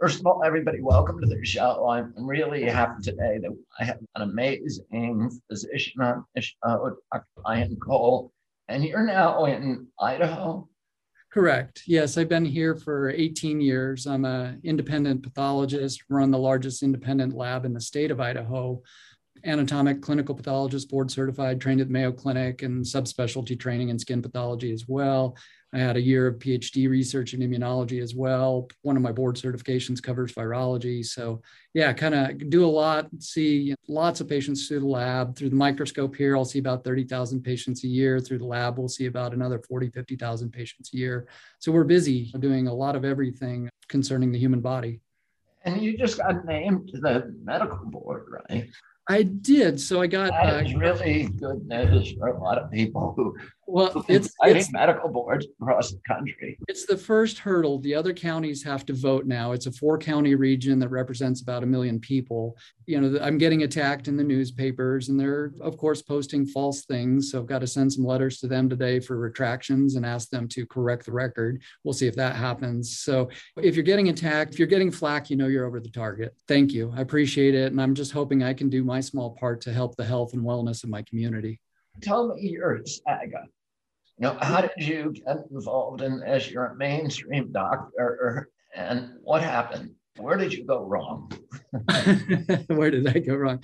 First of all, everybody, welcome to the show. I'm really happy today that I have an amazing physician on the show, Dr. Ryan Cole, and you're now in Idaho. Correct. Yes, I've been here for 18 years. I'm an independent pathologist, run the largest independent lab in the state of Idaho anatomic clinical pathologist, board certified, trained at Mayo Clinic and subspecialty training in skin pathology as well. I had a year of PhD research in immunology as well. One of my board certifications covers virology. So, yeah, kind of do a lot, see lots of patients through the lab. Through the microscope here, I'll see about 30,000 patients a year. Through the lab, we'll see about another 40, 50,000 patients a year. So, we're busy doing a lot of everything concerning the human body. And you just got named to the medical board, right? I did. So I got that uh, really good news for a lot of people who well, it's, it's medical boards across the country. It's the first hurdle. The other counties have to vote now. It's a four county region that represents about a million people. You know, I'm getting attacked in the newspapers, and they're of course posting false things. So I've got to send some letters to them today for retractions and ask them to correct the record. We'll see if that happens. So if you're getting attacked, if you're getting flack, you know you're over the target. Thank you. I appreciate it, and I'm just hoping I can do my small part to help the health and wellness of my community. Tell me your saga. You know, how did you get involved in as you're a mainstream doctor and what happened? Where did you go wrong? Where did I go wrong?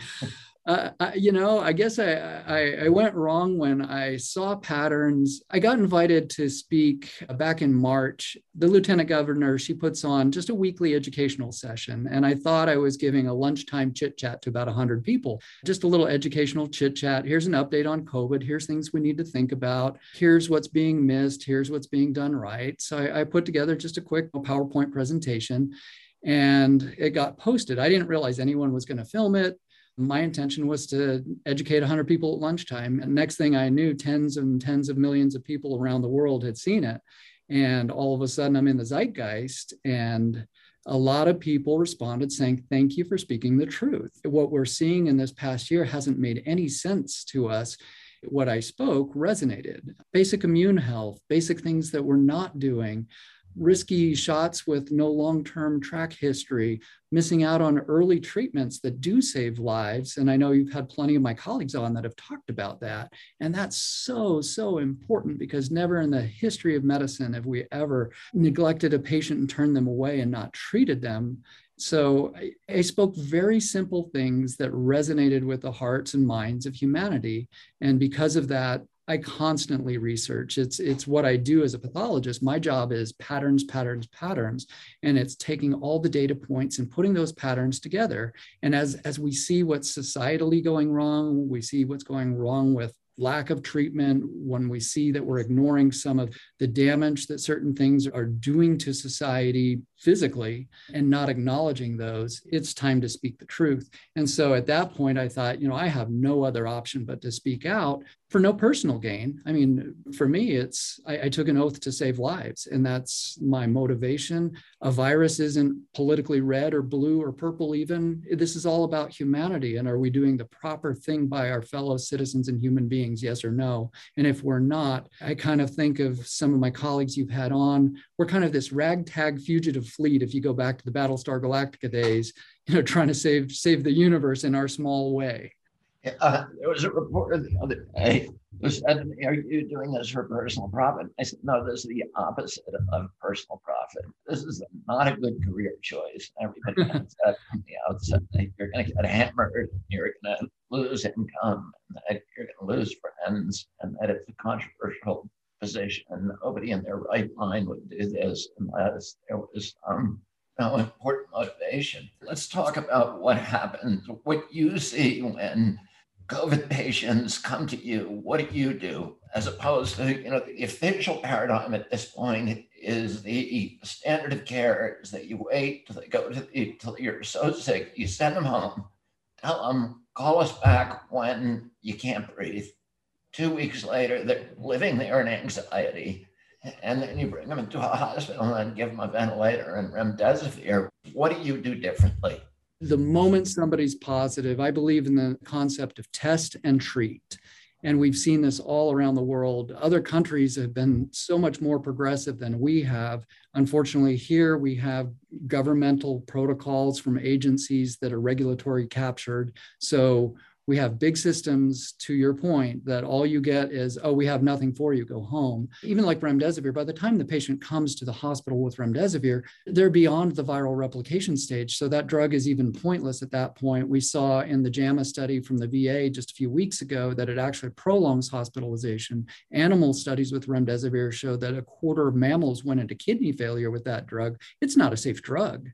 Uh, I, you know, I guess I, I, I went wrong when I saw patterns. I got invited to speak back in March. The lieutenant governor she puts on just a weekly educational session, and I thought I was giving a lunchtime chit chat to about hundred people. Just a little educational chit chat. Here's an update on COVID. Here's things we need to think about. Here's what's being missed. Here's what's being done right. So I, I put together just a quick PowerPoint presentation and it got posted. I didn't realize anyone was going to film it my intention was to educate 100 people at lunchtime. And next thing I knew, tens and tens of millions of people around the world had seen it. And all of a sudden, I'm in the zeitgeist. And a lot of people responded saying, Thank you for speaking the truth. What we're seeing in this past year hasn't made any sense to us. What I spoke resonated. Basic immune health, basic things that we're not doing risky shots with no long term track history, missing out on early treatments that do save lives. And I know you've had plenty of my colleagues on that have talked about that. And that's so, so important because never in the history of medicine have we ever neglected a patient and turned them away and not treated them. So I, I, spoke very simple things that resonated with the hearts and minds of humanity. And because of that, I constantly research. It's it's what I do as a pathologist. My job is patterns, patterns, patterns, and it's taking all the data points and putting those patterns together. And as as we see what's societally going wrong, we see what's going wrong with lack of treatment, when we see that we're ignoring some of the damage that certain things are doing to society physically and not acknowledging those, it's time to speak the truth. And so at that point, I thought, you know, I have no other option but to speak out for no personal gain. I mean, for me, it's I, I, took an oath to save lives, and that's my motivation. A virus isn't politically red or blue or purple, even. This is all about humanity. And are we doing the proper thing by our fellow citizens and human beings? Yes or no? And if we're not, I kind of think of some of my colleagues you've had on. We're kind of this ragtag fugitive fleet. If you go back to the Battlestar Galactica days, you know, trying to save save the universe in our small way. Uh, there was a reporter the other day who said to me, Are you doing this for personal profit? I said, No, this is the opposite of personal profit. This is not a good career choice. Everybody knows that from the outset. You're going to get hammered, you're going to lose income, and you're going to lose friends, and that it's a controversial position. Nobody in their right mind would do this unless there was some no important motivation. Let's talk about what happens, what you see when COVID patients come to you, what do you do? As opposed to, you know, the official paradigm at this point is the standard of care is that you wait till they go to the, till you're so sick, you send them home, tell them, call us back when you can't breathe. Two weeks later, they're living there in anxiety. And then you bring them into a hospital and give them a ventilator and remdesivir. What do you do differently? The moment somebody's positive, I believe in the concept of test and treat. And we've seen this all around the world. Other countries have been so much more progressive than we have. Unfortunately, here we have governmental protocols from agencies that are regulatory captured. So we have big systems to your point that all you get is oh we have nothing for you go home. Even like remdesivir by the time the patient comes to the hospital with remdesivir they're beyond the viral replication stage. So that drug is even pointless at that point. We saw in the jama study from the va just a few weeks ago that it actually prolongs hospitalization. Animal studies with remdesivir showed that a quarter of mammals went into kidney failure with that drug. It's not a safe drug.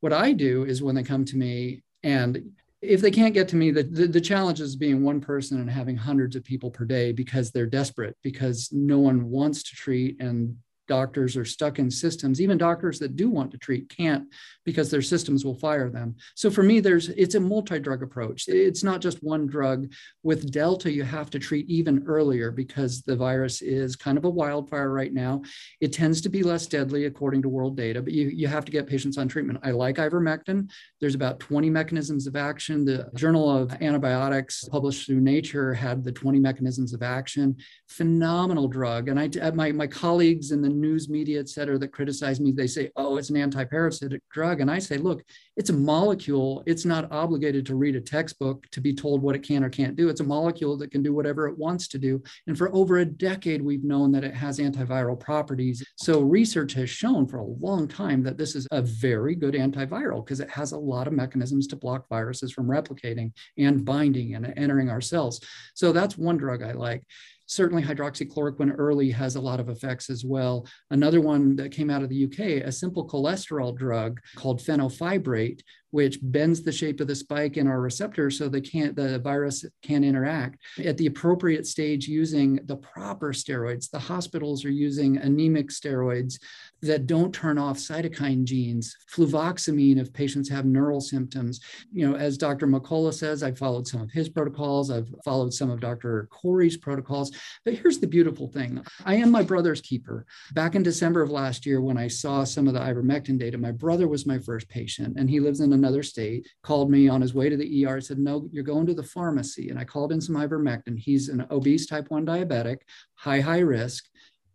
What i do is when they come to me and if they can't get to me, the, the, the, challenge is being one person and having hundreds of people per day because they're desperate, because no one wants to treat and doctors are stuck in systems. Even doctors that do want to treat can't because their systems will fire them. So for me there's it's a multi-drug approach. It's not just one drug. With delta you have to treat even earlier because the virus is kind of a wildfire right now. It tends to be less deadly according to world data but you, you have to get patients on treatment. I like ivermectin. There's about 20 mechanisms of action. The journal of antibiotics published through nature had the 20 mechanisms of action. Phenomenal drug. And i my, my colleagues in the news media, et cetera, that criticize me, they say, oh, it's an anti-parasitic drug. And I say, look, it's a molecule. It's not obligated to read a textbook to be told what it can or can't do. It's a molecule that can do whatever it wants to do. And for over a decade, we've known that it has antiviral properties. So research has shown for a long time that this is a very good antiviral because it has a lot of mechanisms to block viruses from replicating and binding and entering our cells. So that's one drug I like. Certainly, hydroxychloroquine early has a lot of effects as well. Another one that came out of the UK, a simple cholesterol drug called fenofibrate, which bends the shape of the spike in our receptor so they can't the virus can't interact. At the appropriate stage using the proper steroids the hospitals are using anemic steroids that don't turn off cytokine genes. Fluvoxamine if patients have neural symptoms. You know as dr mccullough says i've followed some of his protocols i've followed some of dr kory's protocols but here's the beautiful thing. I am my brother's keeper. Back in december of last year when i saw some of the ivermectin data my brother was my first patient and he lives in another state, called me on his way to the ER, said, No, you're going to the pharmacy. And I called in some ivermectin. He's an obese type 1 diabetic, high, high risk.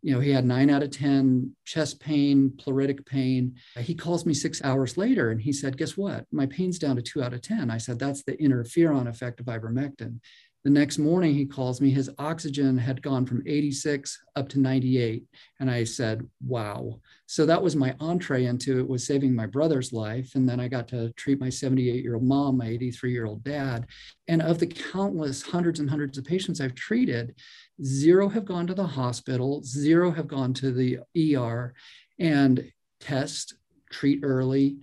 You know, he had nine out of 10 chest pain, pleuritic pain. He calls me six hours later and he said, Guess what? My pain's down to two out of 10. I said, That's the interferon effect of ivermectin. The next morning, he calls me. His oxygen had gone from 86 up to 98. And I said, wow. So that was my entree into it was saving my brother's life. And then I got to treat my 78 year old mom, my 83 year old dad. And of the countless hundreds and hundreds of patients I've treated, zero have gone to the hospital, zero have gone to the ER and test, treat early.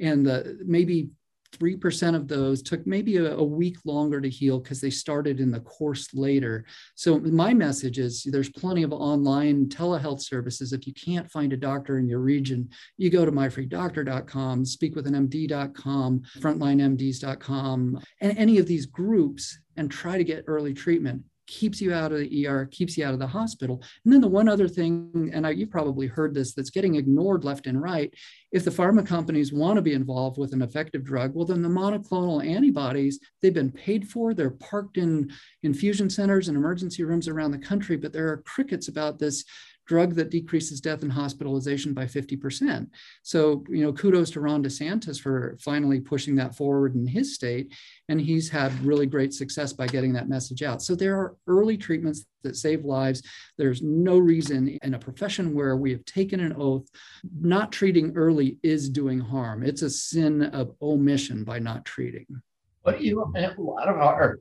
And the maybe 3% of those took maybe a, a week longer to heal because they started in the course later. So, my message is there's plenty of online telehealth services. If you can't find a doctor in your region, you go to myfreedoctor.com, speakwithanmd.com, frontlinemds.com, and any of these groups and try to get early treatment keeps you out of the ER, keeps you out of the hospital. And then the one other thing, and I, you've probably heard this, that's getting ignored left and right. If the pharma companies want to be involved with an effective drug, well, then the monoclonal antibodies, they've been paid for. They're parked in infusion centers and emergency rooms around the country, but there are crickets about this drug that decreases death and hospitalization by 50%. So, you know, kudos to Ron DeSantis for finally pushing that forward in his state. And he's had really great success by getting that message out. So there are early treatments that save lives. There's no reason in a profession where we have taken an oath, not treating early is doing harm. It's a sin of omission by not treating. But you a lot of our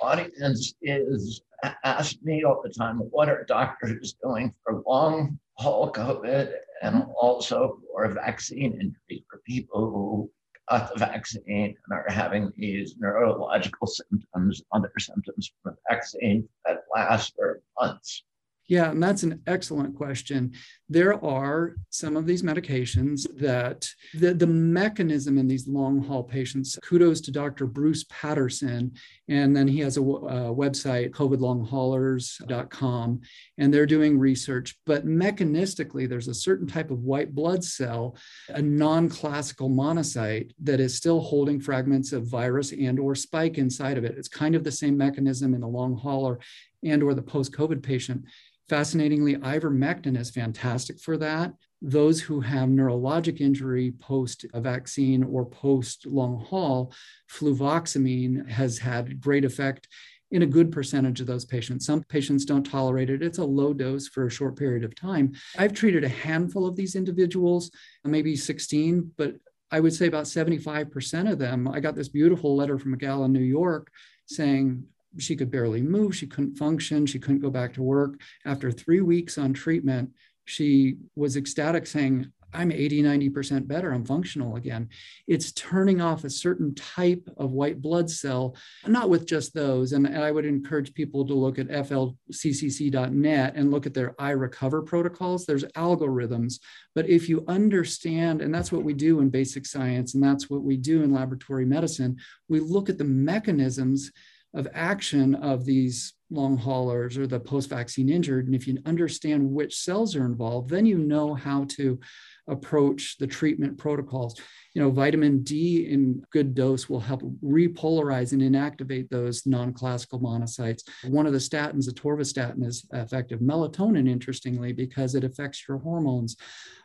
audience is asked me all the time, what are doctors doing for long haul COVID and also for vaccine injuries for people who got the vaccine and are having these neurological symptoms, other symptoms from the vaccine that last for months. Yeah, and that's an excellent question. There are some of these medications that the, the mechanism in these long haul patients, kudos to Dr. Bruce Patterson. And then he has a, a website, covidlonghaulers.com, and they're doing research. But mechanistically, there's a certain type of white blood cell, a non classical monocyte, that is still holding fragments of virus and or spike inside of it. It's kind of the same mechanism in the long hauler and or the post-COVID patient Fascinatingly, ivermectin is fantastic for that. Those who have neurologic injury post a vaccine or post long haul, fluvoxamine has had great effect in a good percentage of those patients. Some patients don't tolerate it. It's a low dose for a short period of time. I've treated a handful of these individuals, maybe 16, but I would say about 75% of them. I got this beautiful letter from a gal in New York saying, she could barely move. She couldn't function. She couldn't go back to work. After three weeks on treatment, she was ecstatic, saying, I'm 80, 90% better. I'm functional again. It's turning off a certain type of white blood cell, not with just those. And, I would encourage people to look at flccc.net and look at their I recover protocols. There's algorithms. But if you understand, and that's what we do in basic science, and that's what we do in laboratory medicine, we look at the mechanisms of action of these long haulers or the post vaccine injured. And if you understand which cells are involved, then you know how to approach the treatment protocols. You know, vitamin D in good dose will help repolarize and inactivate those non-classical monocytes. One of the statins, atorvastatin, is effective. Melatonin, interestingly, because it affects your hormones,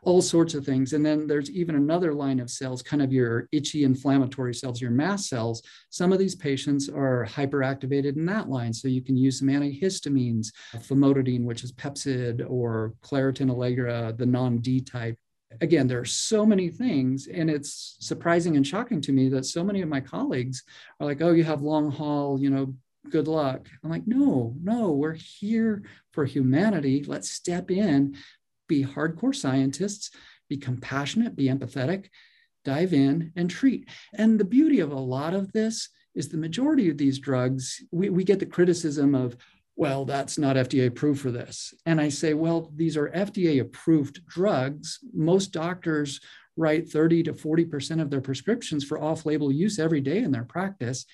all sorts of things. And then there's even another line of cells, kind of your itchy inflammatory cells, your mast cells. Some of these patients are hyperactivated in that line. So you can use some antihistamines, famotidine, which is Pepcid, or Claritin Allegra, the non-D type again, there are so many things, and it's surprising and shocking to me that so many of my colleagues are like, "Oh, you have long haul, you know, good luck." I'm like, "No, no, we're here for humanity. Let's step in, be hardcore scientists, be compassionate, be empathetic, dive in and treat." And the beauty of a lot of this is the majority of these drugs, we, we get the criticism of, well, that's not FDA approved for this. And I say, well, these are FDA approved drugs. Most doctors write 30 to 40% of their prescriptions for off label use every day in their practice.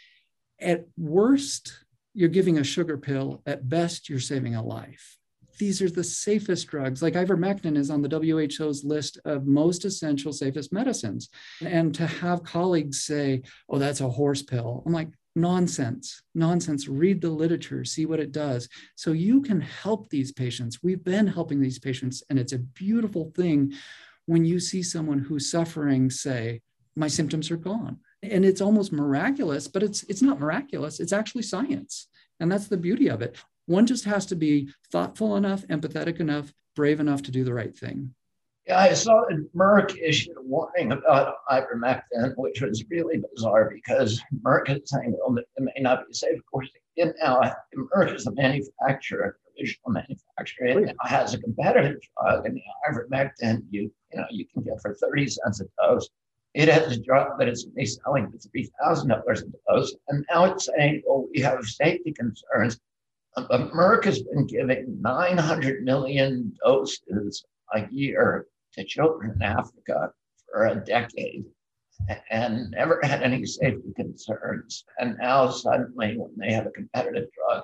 At worst, you're giving a sugar pill. At best, you're saving a life. These are the safest drugs. Like ivermectin is on the WHO's list of most essential, safest medicines. And to have colleagues say, oh, that's a horse pill, I'm like, nonsense, nonsense. Read the literature, see what it does. So you can help these patients. We've been helping these patients, and it's a beautiful thing when you see someone who's suffering say, My symptoms are gone. And it's almost miraculous, but it's it's not miraculous. It's actually science. And that's the beauty of it. One just has to be thoughtful enough, empathetic enough, brave enough to do the right thing. Yeah, I saw that Merck issued a warning about ivermectin, which was really bizarre because Merck is saying well, it may not be safe. Of course, it now Merck is the manufacturer, provisional manufacturer. It now has a competitive drug, and the ivermectin you you know you can get for thirty cents a dose. It has a drug that is selling for three thousand dollars a dose, and now it's saying, well, we have safety concerns. Has been giving 900 million doses a year to children in Africa for a decade and never had any safety concerns. And now suddenly, when they have a competitive drug,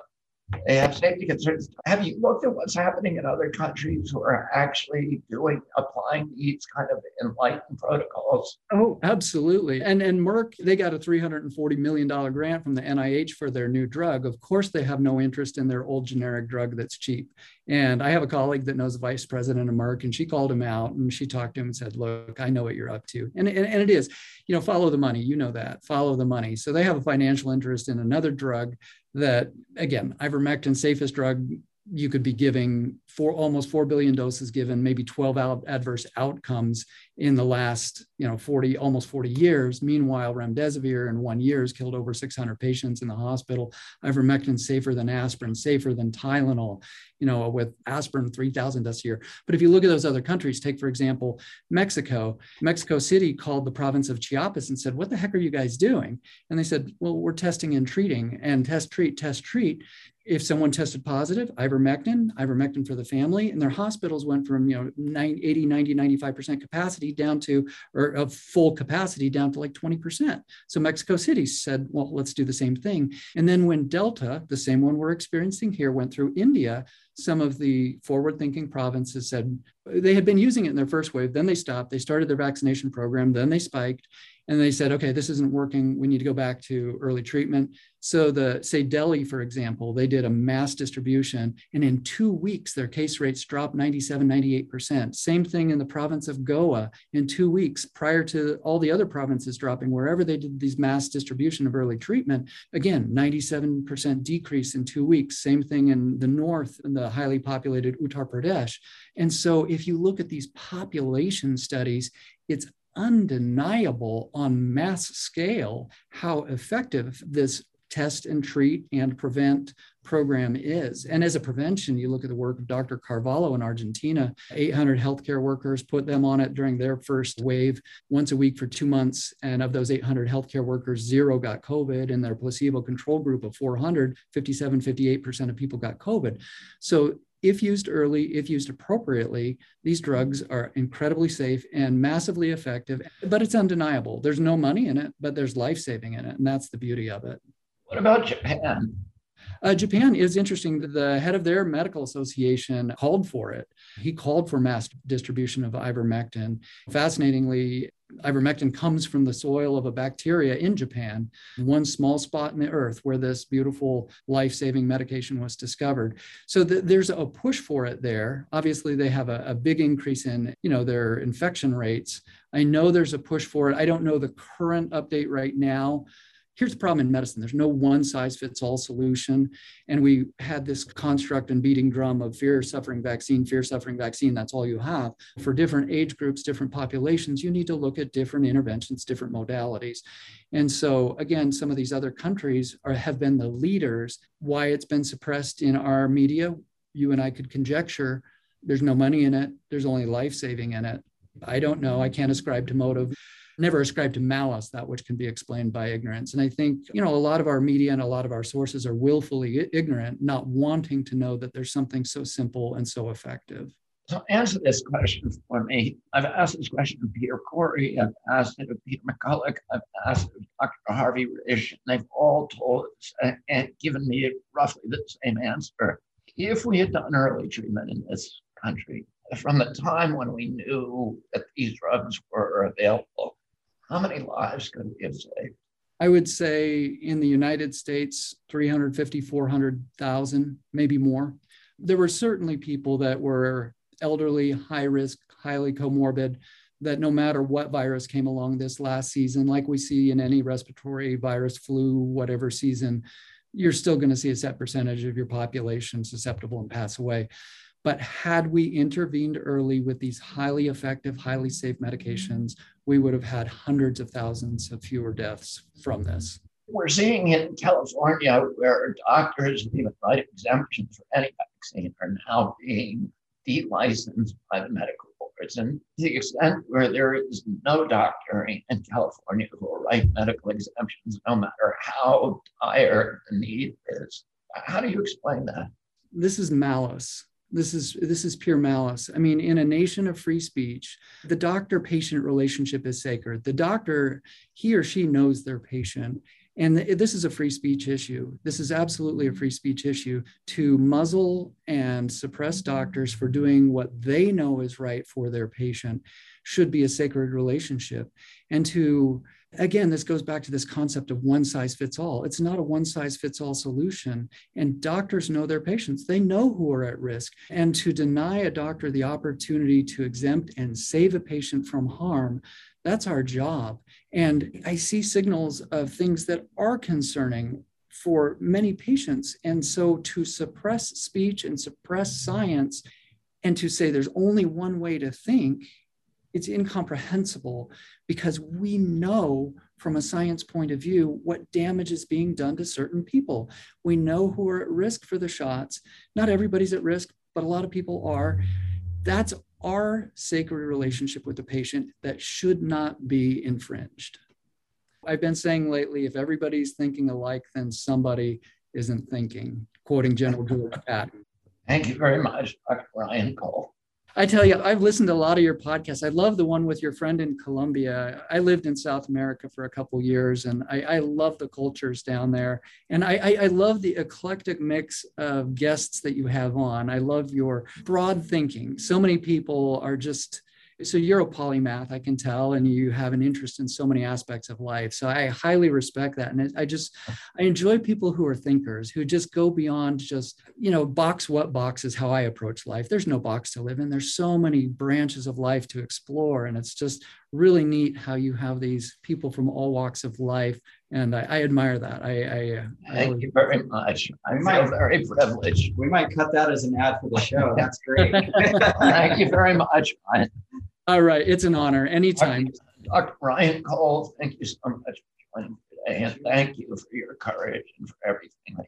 they have safety concerns. Have you looked at what's happening in other countries who are actually doing applying these kind of enlightened protocols? Oh, absolutely. And and Merck, they got a $340 million grant from the NIH for their new drug. Of course, they have no interest in their old generic drug that's cheap. And I have a colleague that knows the vice president of Merck, and she called him out and she talked to him and said, Look, I know what you're up to. And, and, and it is, you know, follow the money. You know that, follow the money. So they have a financial interest in another drug that, again, ivermectin, safest drug you could be giving for almost 4 billion doses given maybe 12 out adverse outcomes in the last you know 40 almost 40 years. Meanwhile remdesivir in one year has killed over 600 patients in the hospital. Ivermectin safer than aspirin safer than tylenol you know with aspirin 3000 deaths a year. But if you look at those other countries take for example mexico. Mexico city called the province of chiapas and said what the heck are you guys doing? And they said well we're testing and treating and test treat test treat if someone tested positive, ivermectin, ivermectin for the family, and their hospitals went from, you know, 80, 90, 95% capacity down to, or of full capacity down to like 20%. So Mexico City said, well, let's do the same thing. And then when Delta, the same one we're experiencing here, went through India, some of the forward thinking provinces said they had been using it in their first wave, then they stopped, they started their vaccination program, then they spiked, and they said, okay, this isn't working. We need to go back to early treatment. So the say Delhi, for example, they did a mass distribution, and in two weeks their case rates dropped 97, 98%. Same thing in the province of Goa in two weeks, prior to all the other provinces dropping. Wherever they did these mass distribution of early treatment, again, 97% decrease in two weeks. Same thing in the north, in the highly populated Uttar Pradesh. And so if you look at these population studies, it's undeniable on mass scale how effective this test and treat and prevent program is. And as a prevention, you look at the work of Dr. Carvallo in Argentina, 800 healthcare workers put them on it during their first wave once a week for two months. And of those 800 healthcare workers, zero got COVID. In their placebo control group of 400, 57, 58% of people got COVID. So if used early, if used appropriately, these drugs mm-hmm. are incredibly safe and massively effective, but it's undeniable. There's no money in it, but there's life saving in it. And that's the beauty of it. What about Japan? Uh, Japan is interesting. The head of their medical association called for it. He called for mass distribution of ivermectin. Fascinatingly, ivermectin comes from the soil of a bacteria in Japan, one small spot in the earth where this beautiful life saving medication was discovered. So th- there's a push for it there. Obviously, they have a, a big increase in you know their infection rates. I know there's a push for it. I don't know the current update right now here's the problem in medicine. There's no one size fits all solution. And we had this construct and beating drum of fear suffering vaccine fear suffering vaccine. That's all you have. For different age groups different populations you need to look at different interventions different modalities. And so again some of these other countries are, have been the leaders. Why it's been suppressed in our media you and i could conjecture there's no money in it. There's only life saving in it i don't know i can't ascribe to motive never ascribe to malice that which can be explained by ignorance. And I think, you know, a lot of our media and a lot of our sources are willfully ignorant, not wanting to know that there's something so simple and so effective. So answer this question for me. I've asked this question of Peter Kory, I've asked it of Peter McCullough, I've asked it of Dr. Harvey Risch, and they've all told us and given me roughly the same answer. If we had done early treatment in this country, from the time when we knew that these drugs were available, how many lives could we have saved? I would say in the United States, 350, 400,000, maybe more. There were certainly people that were elderly, high risk, highly comorbid, that no matter what virus came along this last season, like we see in any respiratory virus, flu, whatever season, you're still going to see a set percentage of your population susceptible and pass away. But had we intervened early with these highly effective, highly safe medications, we would have had hundreds of thousands of fewer deaths from this. We're seeing in California where doctors, even write exemptions for any vaccine, are now being delicensed by the medical boards. And to the extent where there is no doctor in California who will write medical exemptions, no matter how dire the need is. How do you explain that? This is malice this is this is pure malice. I mean in a nation of free speech the doctor patient relationship is sacred. The doctor he or she knows their patient and this is a free speech issue this is absolutely a free speech issue to muzzle and suppress doctors for doing what they know is right for their patient should be a sacred relationship and to again, this goes back to this concept of one size fits all. It's not a one size fits all solution. And doctors know their patients, they know who are at risk. And to deny a doctor the opportunity to exempt and save a patient from harm, that's our job. And I see signals of things that are concerning for many patients. And so to suppress speech and suppress science and to say there's only one way to think it's incomprehensible because we know from a science point of view what damage is being done to certain people. We know who are at risk for the shots. Not everybody's at risk, but a lot of people are. That's our sacred relationship with the patient that should not be infringed. I've been saying lately if everybody's thinking alike, then somebody isn't thinking, quoting General George Patton. Thank you very much, Dr. Ryan Cole. I tell you, I've listened to a lot of your podcasts. I love the one with your friend in Colombia. I lived in South America for a couple years, and I, I, love the cultures down there. And I, I, I love the eclectic mix of guests that you have on. I love your broad thinking. So many people are just so you're a polymath i can tell and you have an interest in so many aspects of life. So i highly respect that. And i just i enjoy people who are thinkers who just go beyond just you know box what box is how i approach life. There's no box to live in. There's so many branches of life to explore. And it's just really neat how you have these people from all walks of life and I, I admire that. I, I uh, thank I, you very much. I feel might, very privileged. We might cut that as an ad for the show. That's great. thank you very much, Ryan. All right, it's an honor. Anytime. Dr. Ryan Cole, thank you so much for joining today, and thank you for your courage and for everything that